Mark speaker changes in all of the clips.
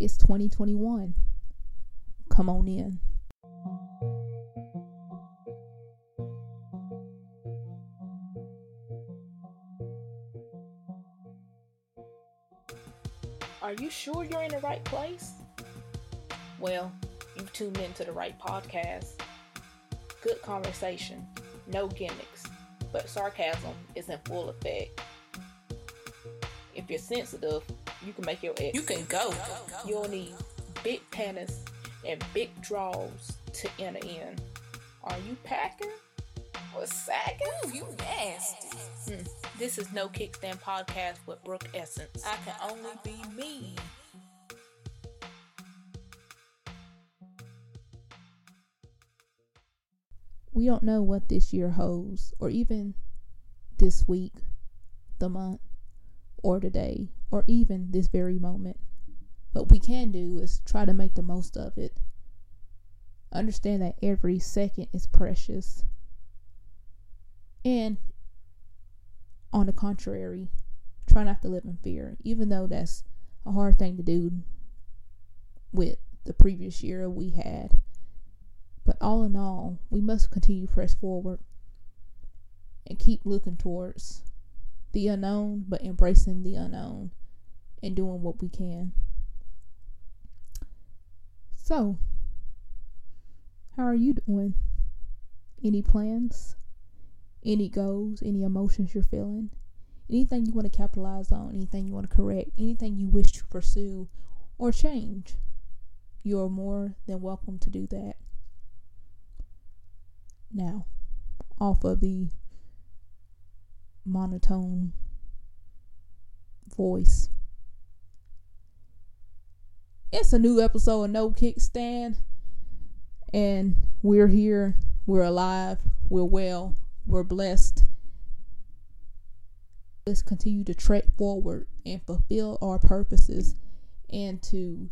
Speaker 1: It's 2021. Come on in.
Speaker 2: Are you sure you're in the right place? Well, you've tuned into the right podcast. Good conversation, no gimmicks, but sarcasm is in full effect. If you're sensitive, you can make your exit.
Speaker 3: You can go.
Speaker 2: You'll need big panties and big draws to enter in. Are you packing or sagging?
Speaker 3: Ooh, you nasty.
Speaker 2: Hmm. This is No Kickstand Podcast with Brooke Essence.
Speaker 3: I can only be me.
Speaker 1: We don't know what this year holds, or even this week, the month, or today, or even this very moment. What we can do is try to make the most of it. Understand that every second is precious. And on the contrary, try not to live in fear, even though that's a hard thing to do with the previous year we had. But all in all, we must continue to press forward and keep looking towards the unknown, but embracing the unknown and doing what we can. So, how are you doing? Any plans? Any goals? Any emotions you're feeling? Anything you want to capitalize on? Anything you want to correct? Anything you wish to pursue or change? You are more than welcome to do that. Now, off of the monotone voice. It's a new episode of No Kickstand, and we're here, we're alive, we're well, we're blessed. Let's continue to trek forward and fulfill our purposes and to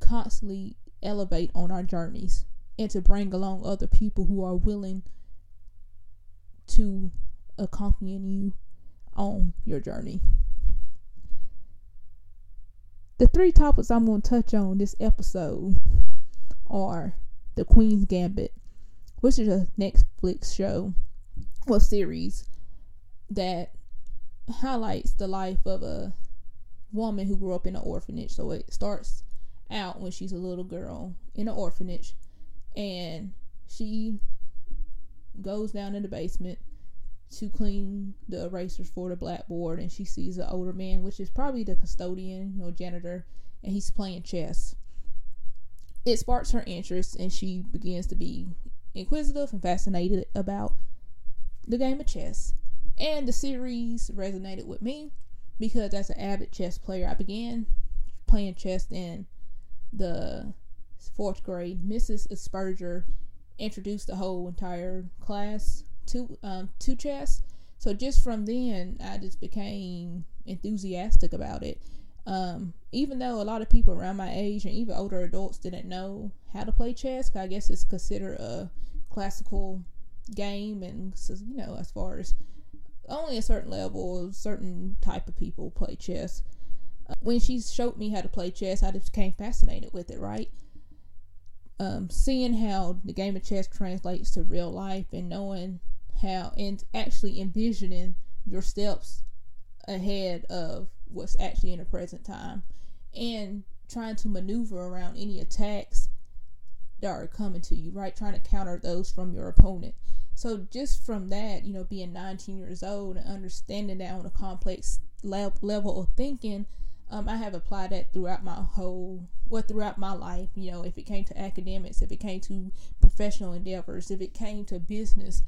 Speaker 1: constantly elevate on our journeys and to bring along other people who are willing to accompany you on your journey. The three topics I'm going to touch on this episode are The Queen's Gambit, which is a Netflix show or series that highlights the life of a woman who grew up in an orphanage. So it starts out when she's a little girl in an orphanage and she goes down in the basement to clean the erasers for the blackboard and she sees an older man which is probably the custodian you know janitor and he's playing chess. It sparks her interest and she begins to be inquisitive and fascinated about the game of chess. And the series resonated with me because as an avid chess player i began playing chess in the fourth grade. Mrs asperger introduced the whole entire class to um to chess. So just from then, I just became enthusiastic about it. Um, even though a lot of people around my age and even older adults didn't know how to play chess, I guess it's considered a classical game, and you know, as far as only a certain level, a certain type of people play chess. Uh, when she showed me how to play chess, I just became fascinated with it. Right, um, seeing how the game of chess translates to real life and knowing how and actually envisioning your steps ahead of what's actually in the present time and trying to maneuver around any attacks that are coming to you, right? Trying to counter those from your opponent. So just from that, you know, being 19 years old and understanding that on a complex level of thinking, um, I have applied that throughout my whole, well, throughout my life. You know, if it came to academics, if it came to professional endeavors, if it came to business,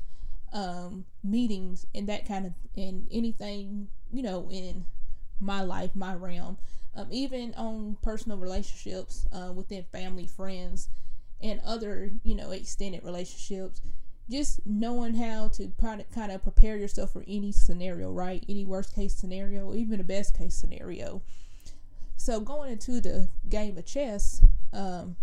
Speaker 1: um, meetings and that kind of and anything you know in my life, my realm, um, even on personal relationships uh, within family, friends, and other you know extended relationships. Just knowing how to kind of prepare yourself for any scenario, right? Any worst case scenario, even the best case scenario. So going into the game of chess, um,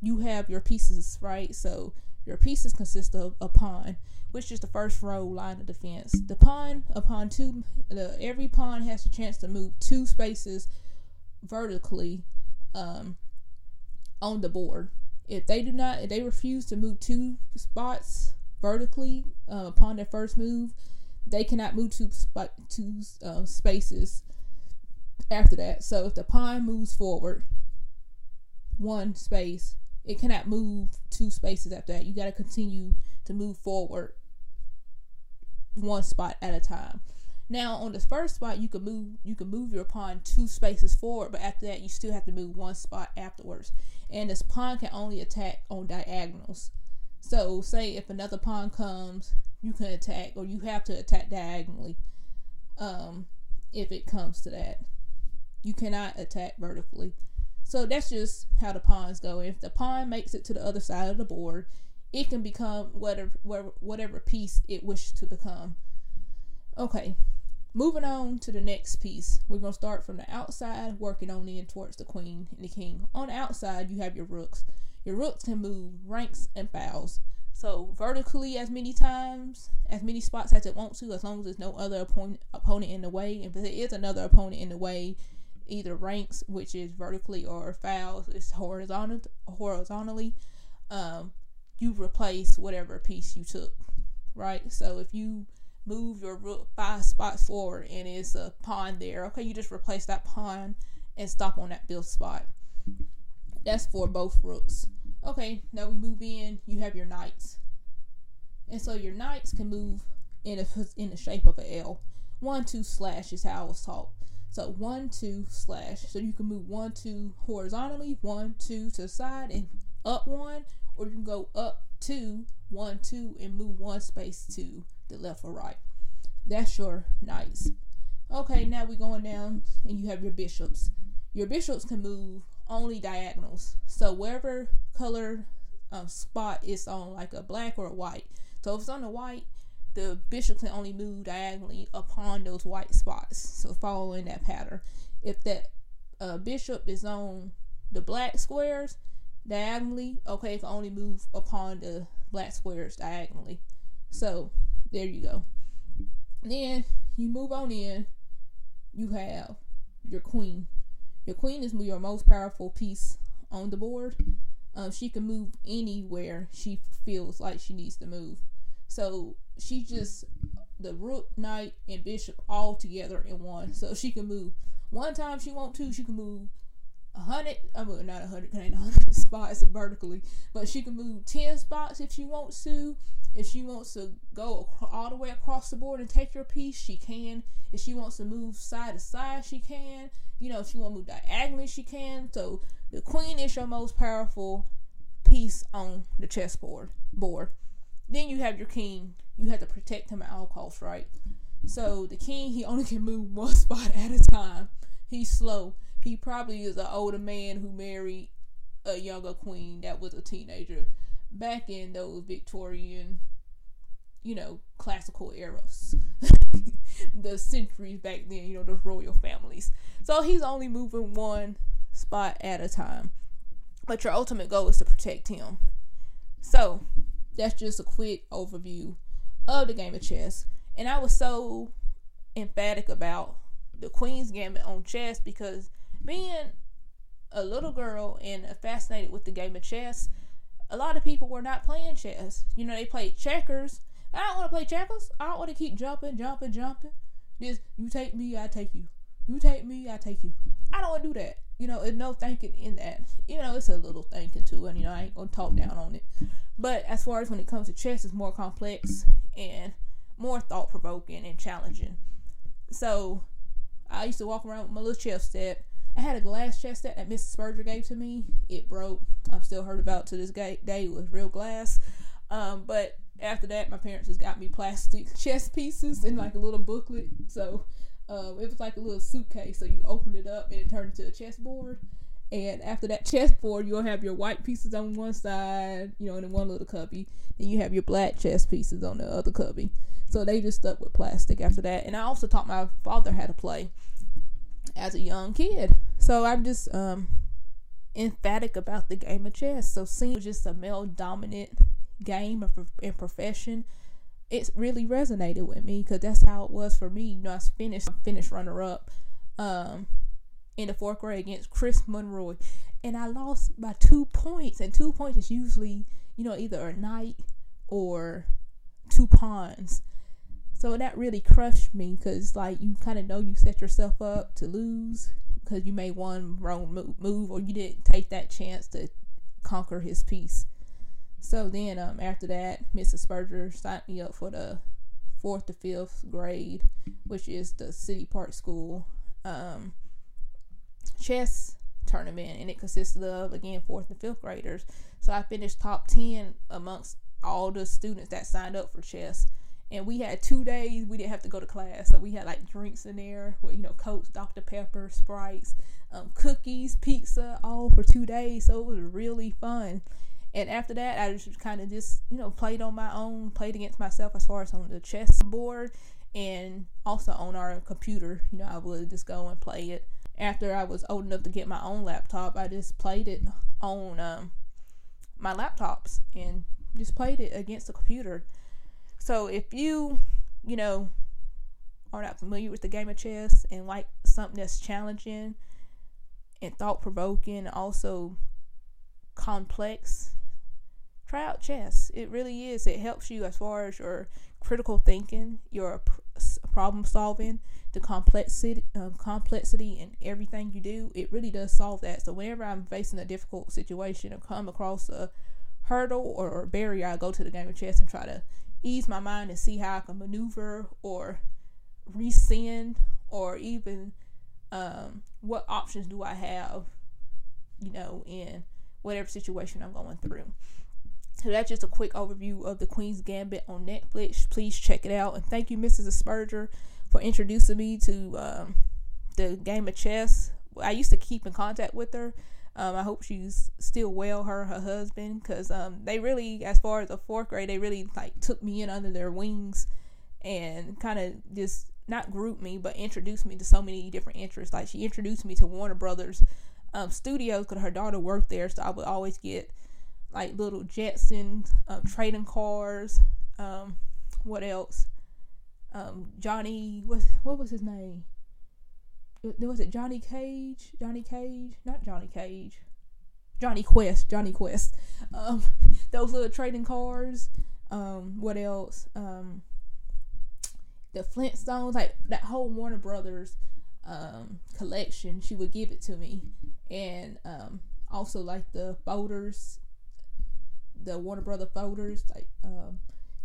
Speaker 1: you have your pieces, right? So your pieces consist of a pawn, which is the first row line of defense. The pawn upon two, the, every pawn has a chance to move two spaces vertically um, on the board. If they do not, if they refuse to move two spots vertically uh, upon their first move, they cannot move two spot two uh, spaces after that. So if the pawn moves forward one space, it cannot move two spaces after that. You got to continue to move forward one spot at a time. Now on the first spot, you can move you can move your pawn two spaces forward, but after that, you still have to move one spot afterwards. And this pawn can only attack on diagonals. So say if another pawn comes, you can attack, or you have to attack diagonally. Um, if it comes to that, you cannot attack vertically. So that's just how the pawns go. If the pawn makes it to the other side of the board, it can become whatever whatever piece it wishes to become. Okay, moving on to the next piece. We're gonna start from the outside, working on in towards the queen and the king. On the outside, you have your rooks. Your rooks can move ranks and files. So vertically as many times, as many spots as it wants to, as long as there's no other opponent opponent in the way. If there is another opponent in the way, either ranks, which is vertically, or files, is horizontal horizontally. Um, you replace whatever piece you took, right? So if you move your rook five spots forward and it's a pawn there, okay, you just replace that pawn and stop on that build spot. That's for both rooks. Okay, now we move in. You have your knights, and so your knights can move in a in the shape of an L. One two slash is how I was taught. So one, two, slash. So you can move one, two horizontally, one, two to the side, and up one, or you can go up two, one, two, and move one space to the left or right. That's your knights. Okay, now we're going down, and you have your bishops. Your bishops can move only diagonals. So wherever color um, spot is on, like a black or a white. So if it's on the white, the bishop can only move diagonally upon those white spots. So following that pattern. If that uh, bishop is on the black squares diagonally, okay, it can only move upon the black squares diagonally. So there you go. Then you move on in, you have your queen. Your queen is your most powerful piece on the board. Um, she can move anywhere she feels like she needs to move. So she just the rook, knight, and bishop all together in one. So she can move one time she want to. She can move hundred. I mean, not a hundred. Ain't a hundred spots vertically, but she can move ten spots if she wants to. If she wants to go all the way across the board and take your piece, she can. If she wants to move side to side, she can. You know, if she want to move diagonally, she can. So the queen is your most powerful piece on the chessboard board. Then you have your king. You have to protect him at all costs, right? So the king, he only can move one spot at a time. He's slow. He probably is an older man who married a younger queen that was a teenager back in those Victorian, you know, classical eras. the centuries back then, you know, the royal families. So he's only moving one spot at a time. But your ultimate goal is to protect him. So that's just a quick overview of the game of chess. And I was so emphatic about the Queen's Gambit on chess because being a little girl and fascinated with the game of chess, a lot of people were not playing chess. You know, they played checkers. I don't want to play checkers. I don't want to keep jumping, jumping, jumping. Just you take me, I take you. You take me, I take you. I don't want to do that. You know, there's no thinking in that. You know, it's a little thinking too, and you know, I ain't gonna talk down on it. But as far as when it comes to chess, it's more complex and more thought provoking and challenging. So I used to walk around with my little chess set. I had a glass chess set that Mrs. Spurger gave to me. It broke. I'm still heard about to this day. It was real glass. Um, but after that, my parents just got me plastic chess pieces in like a little booklet. So um, it was like a little suitcase. So you open it up and it turned into a chessboard. And after that chessboard, you'll have your white pieces on one side, you know, in one little cubby. Then you have your black chess pieces on the other cubby. So they just stuck with plastic after that. And I also taught my father how to play as a young kid. So I'm just um emphatic about the game of chess. So seeing just a male dominant game and profession, it really resonated with me because that's how it was for me. You know, I finished finished runner up. Um in the fourth grade against Chris Monroy. and I lost by two points. And two points is usually, you know, either a knight or two pawns. So that really crushed me because, like, you kind of know you set yourself up to lose because you made one wrong move or you didn't take that chance to conquer his piece. So then, um, after that, Mrs. Spurger signed me up for the fourth to fifth grade, which is the City Park School um, chess tournament, and it consisted of again fourth and fifth graders. So I finished top ten amongst all the students that signed up for chess. And we had two days we didn't have to go to class, so we had like drinks in there with you know Cokes, Dr Pepper, Sprites, um, cookies, pizza, all for two days. So it was really fun. And after that, I just kind of just you know played on my own, played against myself as far as on the chess board, and also on our computer. You know, I would just go and play it. After I was old enough to get my own laptop, I just played it on um, my laptops and just played it against the computer. So if you, you know, are not familiar with the game of chess and like something that's challenging and thought provoking, also complex, try out chess. It really is. It helps you as far as your critical thinking, your problem solving, the complexity, uh, complexity in everything you do. It really does solve that. So whenever I'm facing a difficult situation or come across a hurdle or, or barrier, I go to the game of chess and try to ease my mind and see how I can maneuver or rescind or even um, what options do I have, you know, in whatever situation I'm going through. So that's just a quick overview of the Queen's Gambit on Netflix. Please check it out. And thank you, Mrs. Asperger, for introducing me to um, the game of chess. I used to keep in contact with her. Um, I hope she's still well, her her husband, because um, they really, as far as the fourth grade, they really like took me in under their wings and kind of just not grouped me, but introduced me to so many different interests. Like she introduced me to Warner Brothers um, Studios because her daughter worked there, so I would always get like little Jetsons, um, trading cars. Um, what else? Um, Johnny, what what was his name? Was it Johnny Cage? Johnny Cage? Not Johnny Cage. Jonny Quest. Jonny Quest. Um, those little trading cards. Um, what else? Um, the Flintstones, like that whole Warner Brothers um, collection. She would give it to me, and um, also like the folders the Warner Brother folders, like um,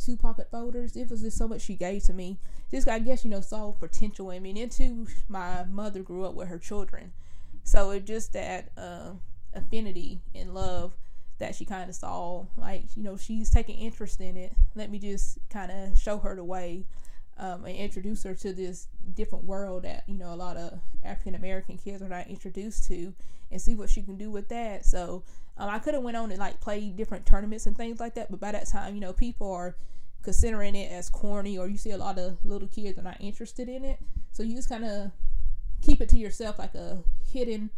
Speaker 1: two pocket folders. It was just so much she gave to me. Just I guess you know saw potential in me. And into my mother grew up with her children, so it just that uh, affinity and love that she kind of saw. Like you know she's taking interest in it. Let me just kind of show her the way. Um, and introduce her to this different world that you know a lot of African American kids are not introduced to, and see what she can do with that. So um, I could have went on and like played different tournaments and things like that, but by that time, you know, people are considering it as corny, or you see a lot of little kids are not interested in it. So you just kind of keep it to yourself, like a hidden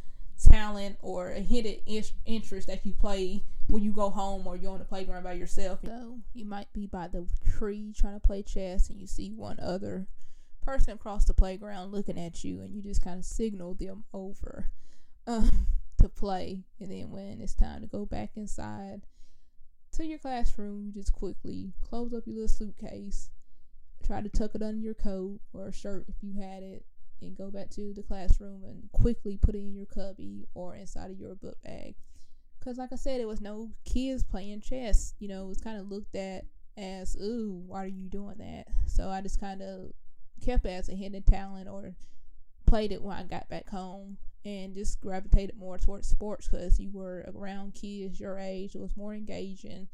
Speaker 1: talent or a hidden interest that you play when you go home or you're on the playground by yourself. So you might be by the tree trying to play chess, and you see one other person across the playground looking at you, and you just kind of signal them over. Um, to play. And then when it's time to go back inside to your classroom, you just quickly close up your little suitcase, try to tuck it under your coat or shirt if you had it, and go back to the classroom and quickly put it in your cubby or inside of your book bag. Because, like I said, it was no kids playing chess. You know, it was kind of looked at as, ooh, why are you doing that? So I just kind of kept it as a hidden talent or played it when I got back home and just gravitated more towards sports because you were around kids your age. It was more engaging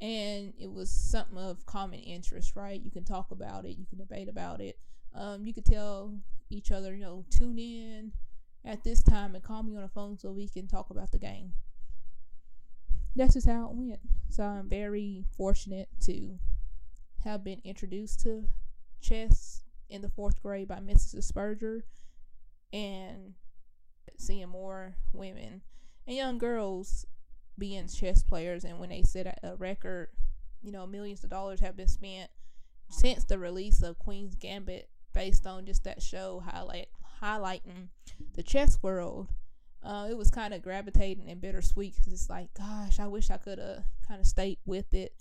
Speaker 1: and it was something of common interest, right? You can talk about it, you can debate about it. Um, you could tell each other, you know, tune in at this time and call me on the phone so we can talk about the game. That's just how it went. So I'm very fortunate to have been introduced to chess in the fourth grade by Mrs. Asperger and seeing more women and young girls being chess players and when they set a record you know millions of dollars have been spent since the release of queen's gambit based on just that show highlight highlighting the chess world Uh, it was kind of gravitating and bittersweet because it's like, gosh, I wish I could have kind of stayed with it,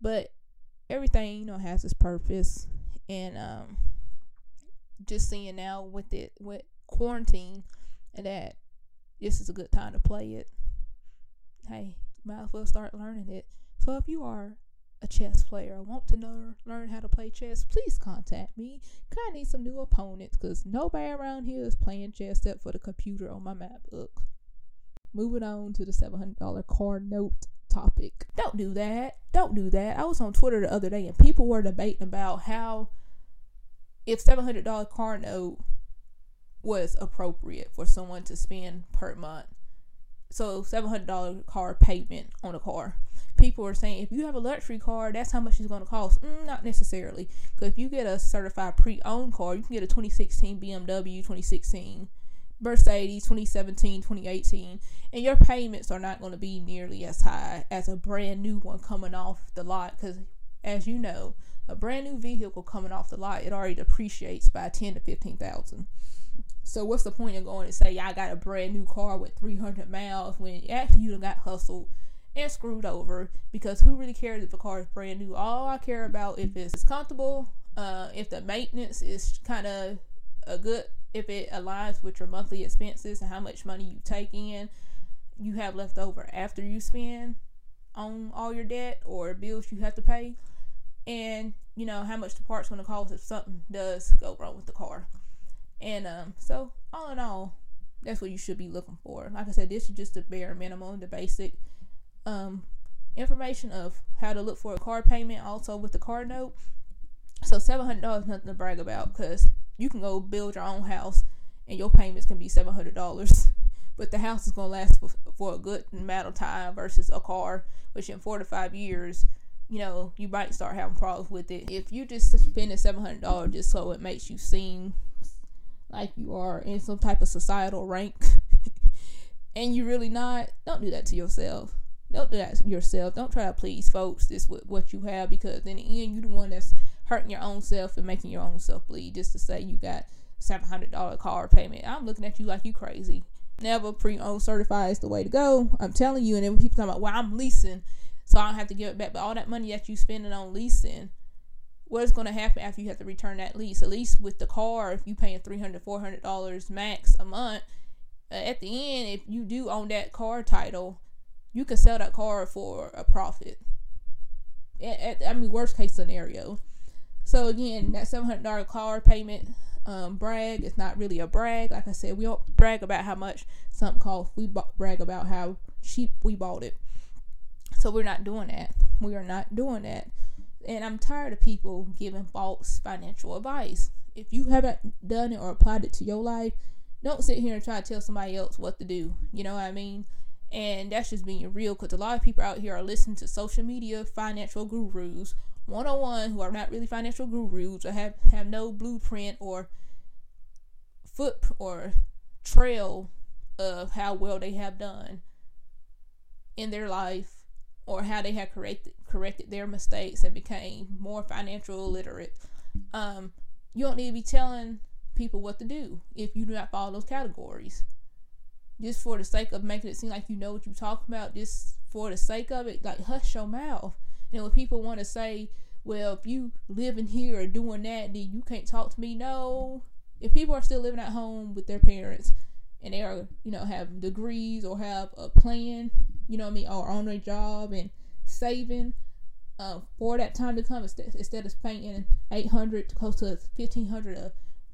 Speaker 1: but everything you know has its purpose, and um, just seeing now with it with quarantine and that this is a good time to play it. Hey, might as well start learning it. So if you are a chess player, I want to know learn how to play chess, please contact me. Kind of need some new opponents because nobody around here is playing chess except for the computer on my MacBook. Moving on to the seven hundred dollar card note topic. Don't do that. Don't do that. I was on Twitter the other day and people were debating about how if seven hundred dollar car note was appropriate for someone to spend per month. So seven hundred dollar car payment on a car. People are saying if you have a luxury car, that's how much it's going to cost. Mm, not necessarily, because if you get a certified pre-owned car, you can get a 2016 BMW, 2016 Mercedes, 2017, 2018, and your payments are not going to be nearly as high as a brand new one coming off the lot. Because as you know, a brand new vehicle coming off the lot, it already depreciates by ten to fifteen thousand. So what's the point of going to say I got a brand new car with three hundred miles when actually you got hustled and screwed over? Because who really cares if a car is brand new? All I care about if it's comfortable, uh, if the maintenance is kind of a good, if it aligns with your monthly expenses and how much money you take in, you have left over after you spend on all your debt or bills you have to pay and you know how much the part's going to cost if something does go wrong with the car. And um, so all in all, that's what you should be looking for. Like I said, this is just the bare minimum, the basic um, information of how to look for a car payment, also with the car note. So seven hundred dollars nothing to brag about because you can go build your own house and your payments can be seven hundred dollars, but the house is gonna last for, for a good amount of time versus a car, which in four to five years you know, you might start having problems with it. If you just spending seven hundred dollars just so it makes you seem like you are in some type of societal rank, and you really not, don't do that to yourself. Don't do that to yourself. Don't try to please folks this with what you have because in the end you're the one that's hurting your own self and making your own self bleed just to say you got seven hundred dollar car payment. I'm looking at you like you crazy. Never pre-owned certified is the way to go. I'm telling you. And then people talking about, well, I'm leasing so I don't have to give it back. But all that money that you spending on leasing, what is going to happen after you have to return that lease? At least with the car, if you paying three hundred, four hundred dollars max a month, uh, at the end, if you do own that car title, you can sell that car for a profit. At, at, I mean, worst case scenario. So again, that seven hundred dollar car payment um, brag is not really a brag. Like I said, we don't brag about how much something costs. We brag about how cheap we bought it. So we're not doing that. We are not doing that. And I'm tired of people giving false financial advice. If you haven't done it or applied it to your life, don't sit here and try to tell somebody else what to do. You know what I mean? And that's just being real because a lot of people out here are listening to social media financial gurus, one on one, who are not really financial gurus or have, have no blueprint or foot or trail of how well they have done in their life or how they had corrected corrected their mistakes and became more financial literate. Um, you don't need to be telling people what to do if you do not follow those categories. Just for the sake of making it seem like you know what you're talking about, just for the sake of it, like hush your mouth. And when people want to say, well, if you living here or doing that, then you can't talk to me. No. If people are still living at home with their parents and they are, you know, have degrees or have a plan you know what I mean, or on their job and saving uh, for that time to come instead, instead of paying 800 to close to 1500 a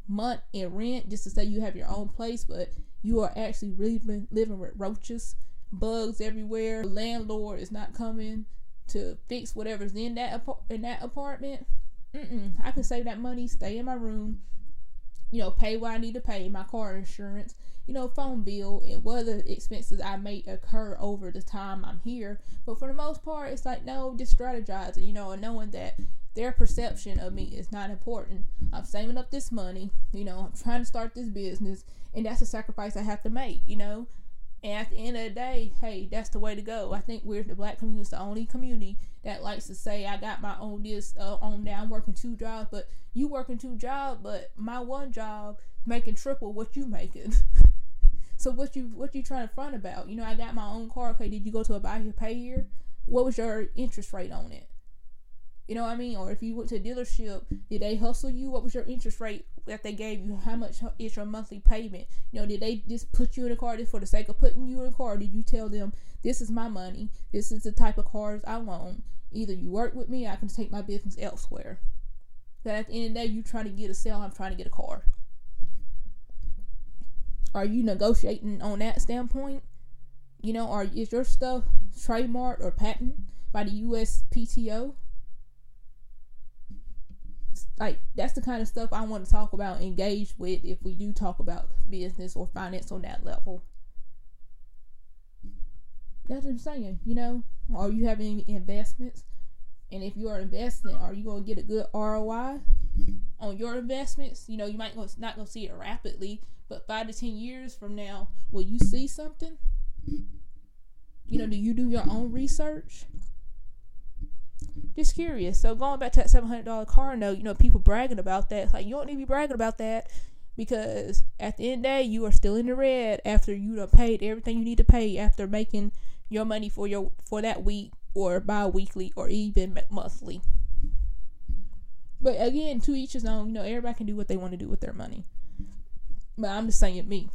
Speaker 1: month in rent just to say you have your own place, but you are actually living, living with roaches, bugs everywhere. The landlord is not coming to fix whatever's in that in that apartment. Mm-mm. I can save that money, stay in my room, you know, pay what I need to pay, my car insurance, you know, phone bill and other expenses I may occur over the time I'm here. But for the most part, it's like, no, just strategizing, you know, and knowing that their perception of me is not important. I'm saving up this money, you know, I'm trying to start this business, and that's a sacrifice I have to make, you know. And at the end of the day, hey, that's the way to go. I think we're the black community the only community that likes to say, I got my own this, uh, on now I'm working two jobs, but you working two jobs, but my one job making triple what you making. So what you what you trying to front about? You know, I got my own car. Okay, did you go to a buy here pay here? What was your interest rate on it? You know what I mean? Or if you went to a dealership, did they hustle you? What was your interest rate that they gave you? How much is your monthly payment? You know, did they just put you in a car just for the sake of putting you in a car? Did you tell them this is my money? This is the type of cars I want. Either you work with me, I can take my business elsewhere. That at the end of the day, you're trying to get a sale, I'm trying to get a car. Are you negotiating on that standpoint? You know, are is your stuff trademarked or patent by the USPTO? Like that's the kind of stuff I want to talk about, engage with if we do talk about business or finance on that level. That's what I'm saying. You know, are you having investments? And if you are investing, are you going to get a good ROI on your investments? You know, you might not go see it rapidly, but five to ten years from now, will you see something? You know, do you do your own research? Just curious. So going back to that seven hundred dollar car note, you know, people bragging about that. It's like you don't need to be bragging about that because at the end of the day, you are still in the red after you have paid everything you need to pay after making your money for your for that week or bi-weekly or even monthly. But again, to each his own. You know, everybody can do what they want to do with their money. But I'm just saying me.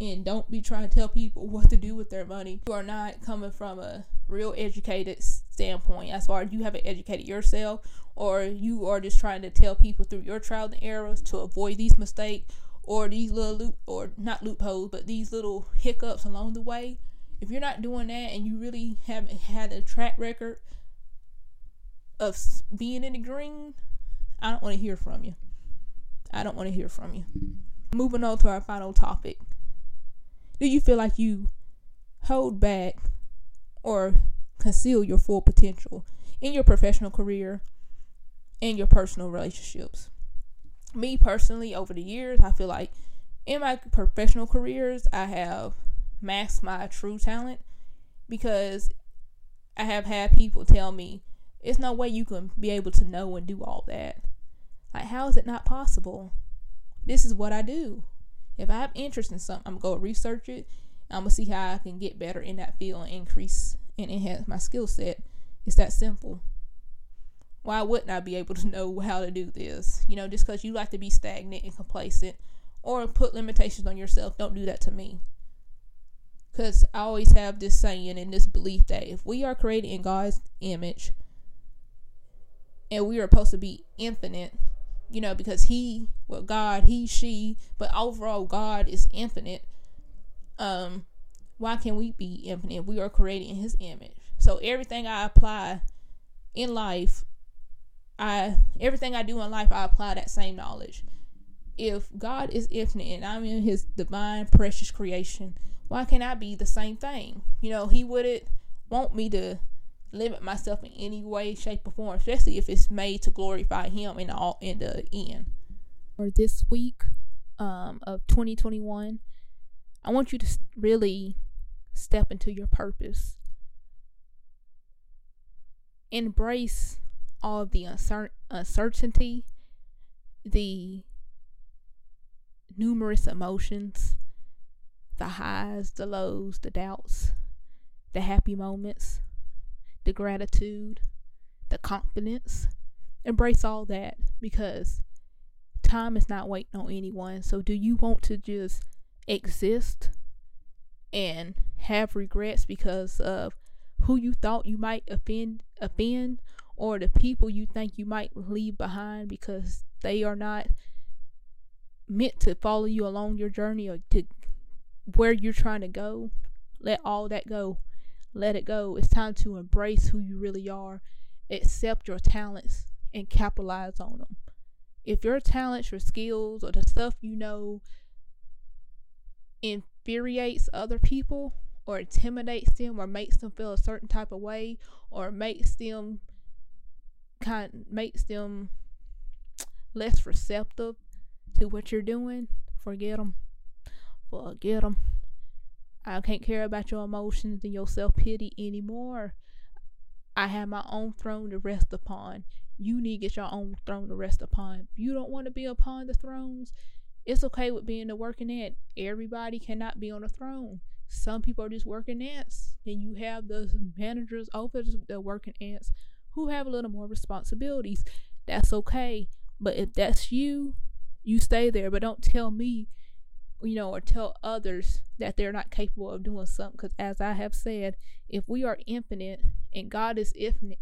Speaker 1: And don't be trying to tell people what to do with their money. You are not coming from a real educated standpoint as far as you haven't educated yourself or you are just trying to tell people through your trial and errors to avoid these mistakes or these little loop or not loopholes but these little hiccups along the way. If you're not doing that and you really haven't had a track record of being in the green i don't want to hear from you. I don't want to hear from you. Moving on to our final topic do you feel like you hold back or conceal your full potential in your professional career and your personal relationships. Me personally, over the years, I feel like in my professional careers, I have masked my true talent because I have had people tell me, it's no way you can be able to know and do all that. Like, how is it not possible? This is what I do. If I have interest in something, I'm going to research it I'm gonna see how I can get better in that field and increase and enhance my skill set. It's that simple. Why wouldn't I be able to know how to do this? You know, just because you like to be stagnant and complacent or put limitations on yourself, don't do that to me. Because I always have this saying and this belief that if we are created in God's image and we are supposed to be infinite, you know, because He, well, God, He, she, but overall, God is infinite um why can we be infinite? We are created in his image. So everything I apply in life, I everything I do in life, I apply that same knowledge. If God is infinite and I'm in his divine precious creation, why can't I be the same thing? You know, he wouldn't want me to limit myself in any way, shape, or form, especially if it's made to glorify him in all in the end. For this week um, of 2021, I want you to really step into your purpose. Embrace all of the uncer- uncertainty, the numerous emotions, the highs, the lows, the doubts, the happy moments, the gratitude, the confidence. Embrace all that because time is not waiting on anyone. So, do you want to just exist and have regrets because of who you thought you might offend offend or the people you think you might leave behind because they are not meant to follow you along your journey or to where you're trying to go let all that go let it go it's time to embrace who you really are accept your talents and capitalize on them if your talents your skills or the stuff you know infuriates other people or intimidates them or makes them feel a certain type of way or makes them kind makes them less receptive to what you're doing, forget them. Forget them. I can't care about your emotions and your self pity anymore. I have my own throne to rest upon. You need to get your own throne to rest upon. You don't want to be upon the thrones, It's okay with being the working ant. Everybody cannot be on a throne. Some people are just working ants. Then you have the managers over the working ants who have a little more responsibilities. That's okay. But if that's you, you stay there. But don't tell me, you know, or tell others that they're not capable of doing something. Because as I have said, if we are infinite and God is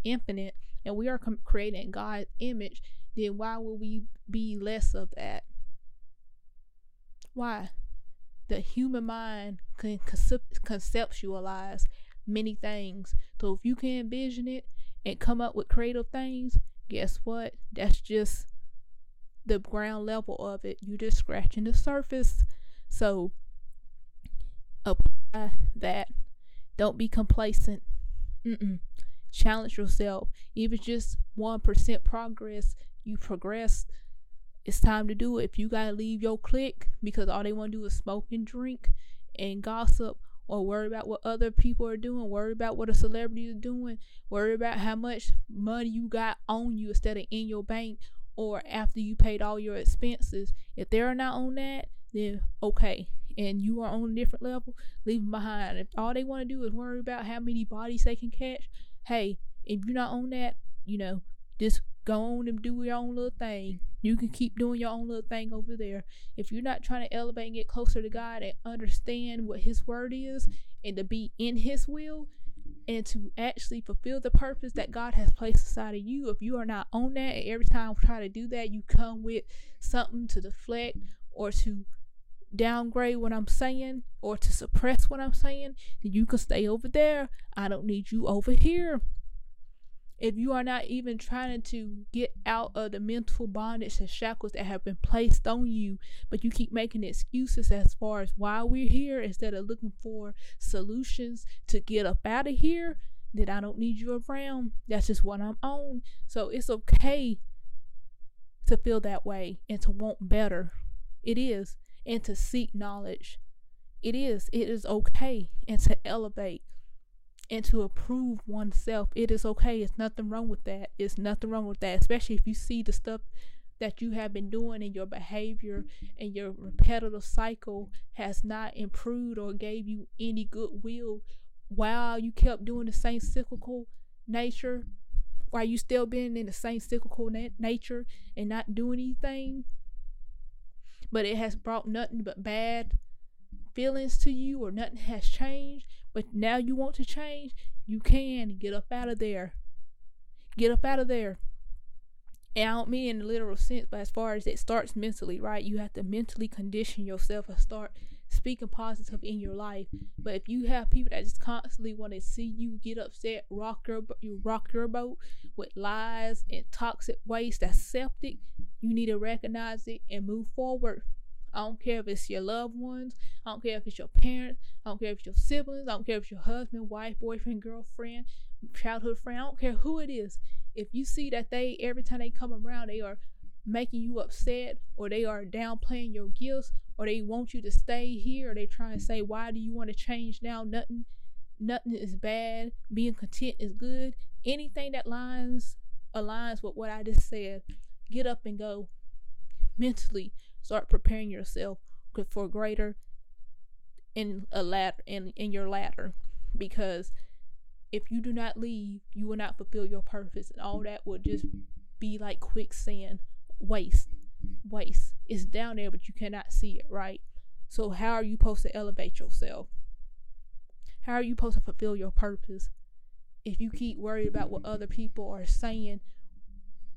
Speaker 1: infinite and we are creating God's image, then why will we be less of that? Why? The human mind can conceptualize many things. So if you can envision it and come up with creative things, guess what? That's just the ground level of it. You're just scratching the surface. So apply that. Don't be complacent. Mm-mm. Challenge yourself. Even just 1% progress, you progress. It's time to do it. If you gotta leave your clique because all they want to do is smoke and drink and gossip or worry about what other people are doing, worry about what a celebrity is doing, worry about how much money you got on you instead of in your bank or after you paid all your expenses. If they're not on that, then okay. And you are on a different level, leave them behind. If all they want to do is worry about how many bodies they can catch, hey, if you're not on that, you know, just go on and do your own little thing. You can keep doing your own little thing over there. If you're not trying to elevate and get closer to God and understand what His word is and to be in His will and to actually fulfill the purpose that God has placed inside of you, if you are not on that and every time we try to do that, you come with something to deflect or to downgrade what I'm saying or to suppress what I'm saying, then you can stay over there. I don't need you over here if you are not even trying to get out of the mental bondage and shackles that have been placed on you, but you keep making excuses as far as why we're here instead of looking for solutions to get up out of here, then I don't need you around. That's just what I'm on. So it's okay to feel that way and to want better. It is. And to seek knowledge. It is. It is okay. And to elevate and to approve oneself. It is okay. It's nothing wrong with that. It's nothing wrong with that, especially if you see the stuff that you have been doing in your behavior and your repetitive cycle has not improved or gave you any goodwill while you kept doing the same cyclical nature while you still being in the same cyclical na- nature and not doing anything but it has brought nothing but bad feelings to you or nothing has changed but now you want to change, you can get up out of there. Get up out of there. And I don't mean in the literal sense, but as far as it starts mentally, right? You have to mentally condition yourself and start speaking positive in your life. But if you have people that just constantly want to see you get upset, rock your you rock your boat with lies and toxic waste that's septic, you need to recognize it and move forward. I don't care if it's your loved ones. I don't care if it's your parents. I don't care if it's your siblings. I don't care if it's your husband, wife, boyfriend, girlfriend, childhood friend. I don't care who it is. If you see that they, every time they come around, they are making you upset or they are downplaying your gifts or they want you to stay here or they try and say, why do you want to change now? Nothing, nothing is bad. Being content is good. Anything that lines aligns with what I just said, get up and go mentally start preparing yourself for greater in a ladder in, in your ladder because if you do not leave you will not fulfill your purpose and all that will just be like quicksand waste waste it's down there but you cannot see it right so how are you supposed to elevate yourself how are you supposed to fulfill your purpose if you keep worried about what other people are saying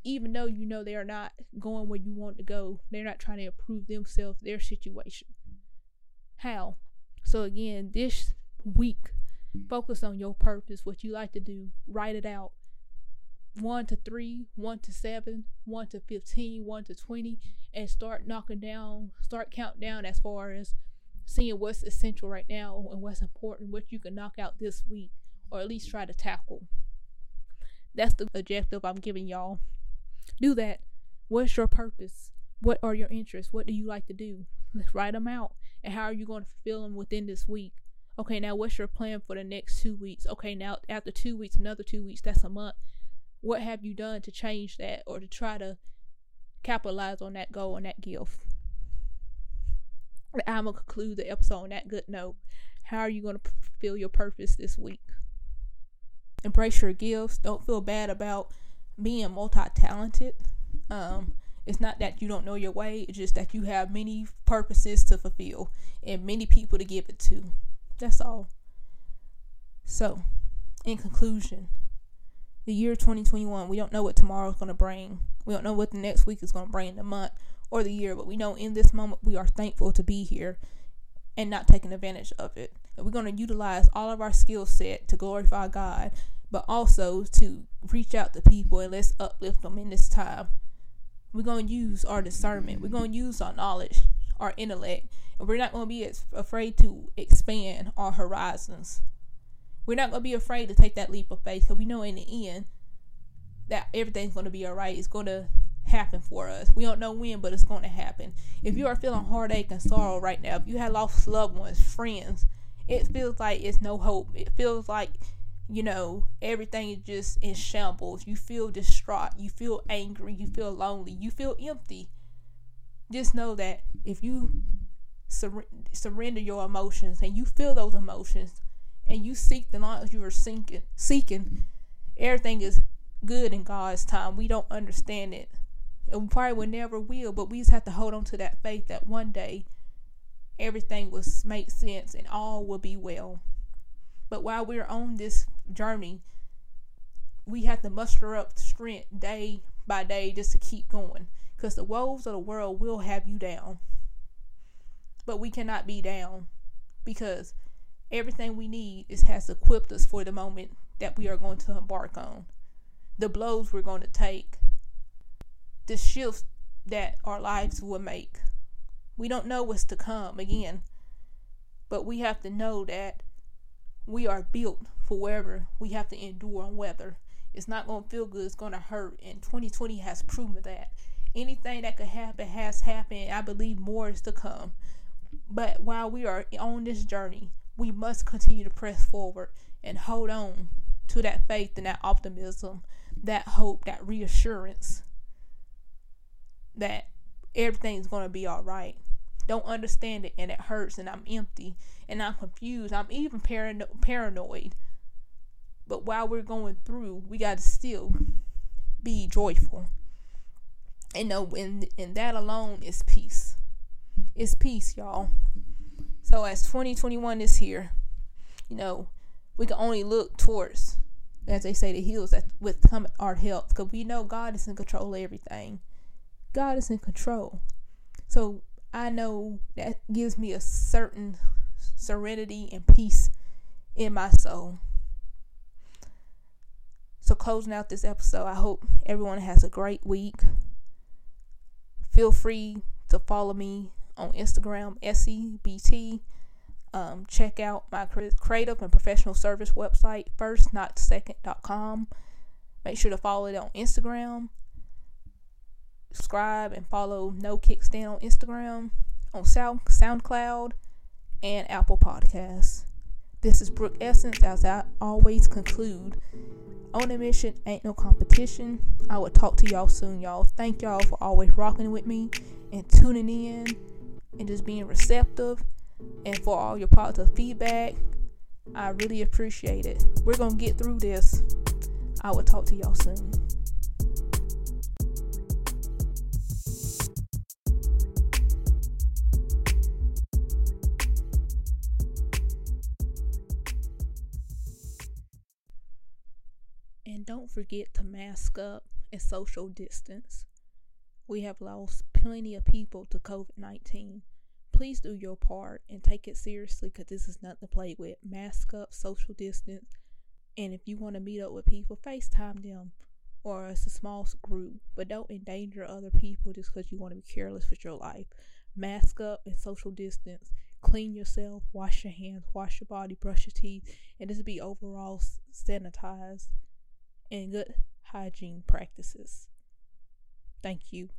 Speaker 1: even though you know they are not going where you want to go, they're not trying to improve themselves, their situation. How? So, again, this week, focus on your purpose, what you like to do, write it out. 1 to 3, 1 to 7, 1 to 15, 1 to 20, and start knocking down, start counting down as far as seeing what's essential right now and what's important, what you can knock out this week, or at least try to tackle. That's the objective I'm giving y'all do that. What's your purpose? What are your interests? What do you like to do? Let's write them out. And how are you going to fulfill them within this week? Okay, now what's your plan for the next two weeks? Okay, now after two weeks, another two weeks, that's a month. What have you done to change that or to try to capitalize on that goal and that gift? I'm gonna conclude the episode on that good note. How are you gonna fulfill your purpose this week? Embrace your gifts. Don't feel bad about being multi-talented. Um, it's not that you don't know your way. It's just that you have many purposes to fulfill and many people to give it to. That's all. So, in conclusion, the year 2021, we don't know what tomorrow is going to bring. We don't know what the next week is going to bring, the month or the year, but we know in this moment we are thankful to be here and not taking advantage of it. And we're going to utilize all of our skill set to glorify God, but also to reach out to people and let's uplift them in this time. We're going to use our discernment. We're going to use our knowledge, our intellect, and we're not going to be afraid to expand our horizons. We're not going to be afraid to take that leap of faith because we know in the end that everything's going to be all right. It's going to happen for us. We don't know when, but it's going to happen. If you are feeling heartache and sorrow right now, if you have lost loved ones, friends, it feels like it's no hope. It feels like, you know, everything is just in shambles. You feel distraught. You feel angry. You feel lonely. You feel empty. Just know that if you sur- surrender your emotions and you feel those emotions, and you seek the knowledge you are seeking, seeking, everything is good in God's time. We don't understand it. And we probably will never will, but we just have to hold on to that faith that one day everything will make sense and all will be well. But while we're on this journey, we have to muster up strength day by day just to keep going. Because the woes of the world will have you down. But we cannot be down because everything we need is has equipped us for the moment that we are going to embark on. The blows we're going to take, the shifts that our lives will make. We don't know what's to come again, but we have to know that we are built for wherever we have to endure and weather. It's not going to feel good, it's going to hurt, and 2020 has proven that. Anything that could happen has happened. I believe more is to come. But while we are on this journey, we must continue to press forward and hold on to that faith and that optimism, that hope, that reassurance that everything's going to be all right. Don't understand it and it hurts and I'm empty and I'm confused. I'm even parano- paranoid. But while we're going through, we got to still be joyful. And know, and, and that alone is peace. It's peace, y'all. So as 2021 is here, you know, we can only look towards, as they say, the hills that with coming our help, because we know God is in control of everything. God is in control. So I know that gives me a certain serenity and peace in my soul. So closing out this episode, I hope everyone has a great week. Feel free to follow me on Instagram, SEBT. Um, check out my creative and professional service website, firstnotsecond.com. Make sure to follow it on Instagram. Subscribe and follow No Kickstand on Instagram, on Sound, SoundCloud, and Apple Podcasts. This is Brooke Essence, as I always conclude. On a mission ain't no competition. I will talk to y'all soon, y'all. Thank y'all for always rocking with me and tuning in and just being receptive and for all your positive feedback. I really appreciate it. We're going to get through this. I will talk to y'all soon. And don't forget to mask up and social distance. We have lost plenty of people to COVID 19. Please do your part and take it seriously because this is nothing to play with. Mask up, social distance, and if you want to meet up with people, FaceTime them or it's a small group, but don't endanger other people just because you want to be careless with your life. Mask up and social distance. Clean yourself, wash your hands, wash your body, brush your teeth, and just be overall sanitized and good hygiene practices. Thank you.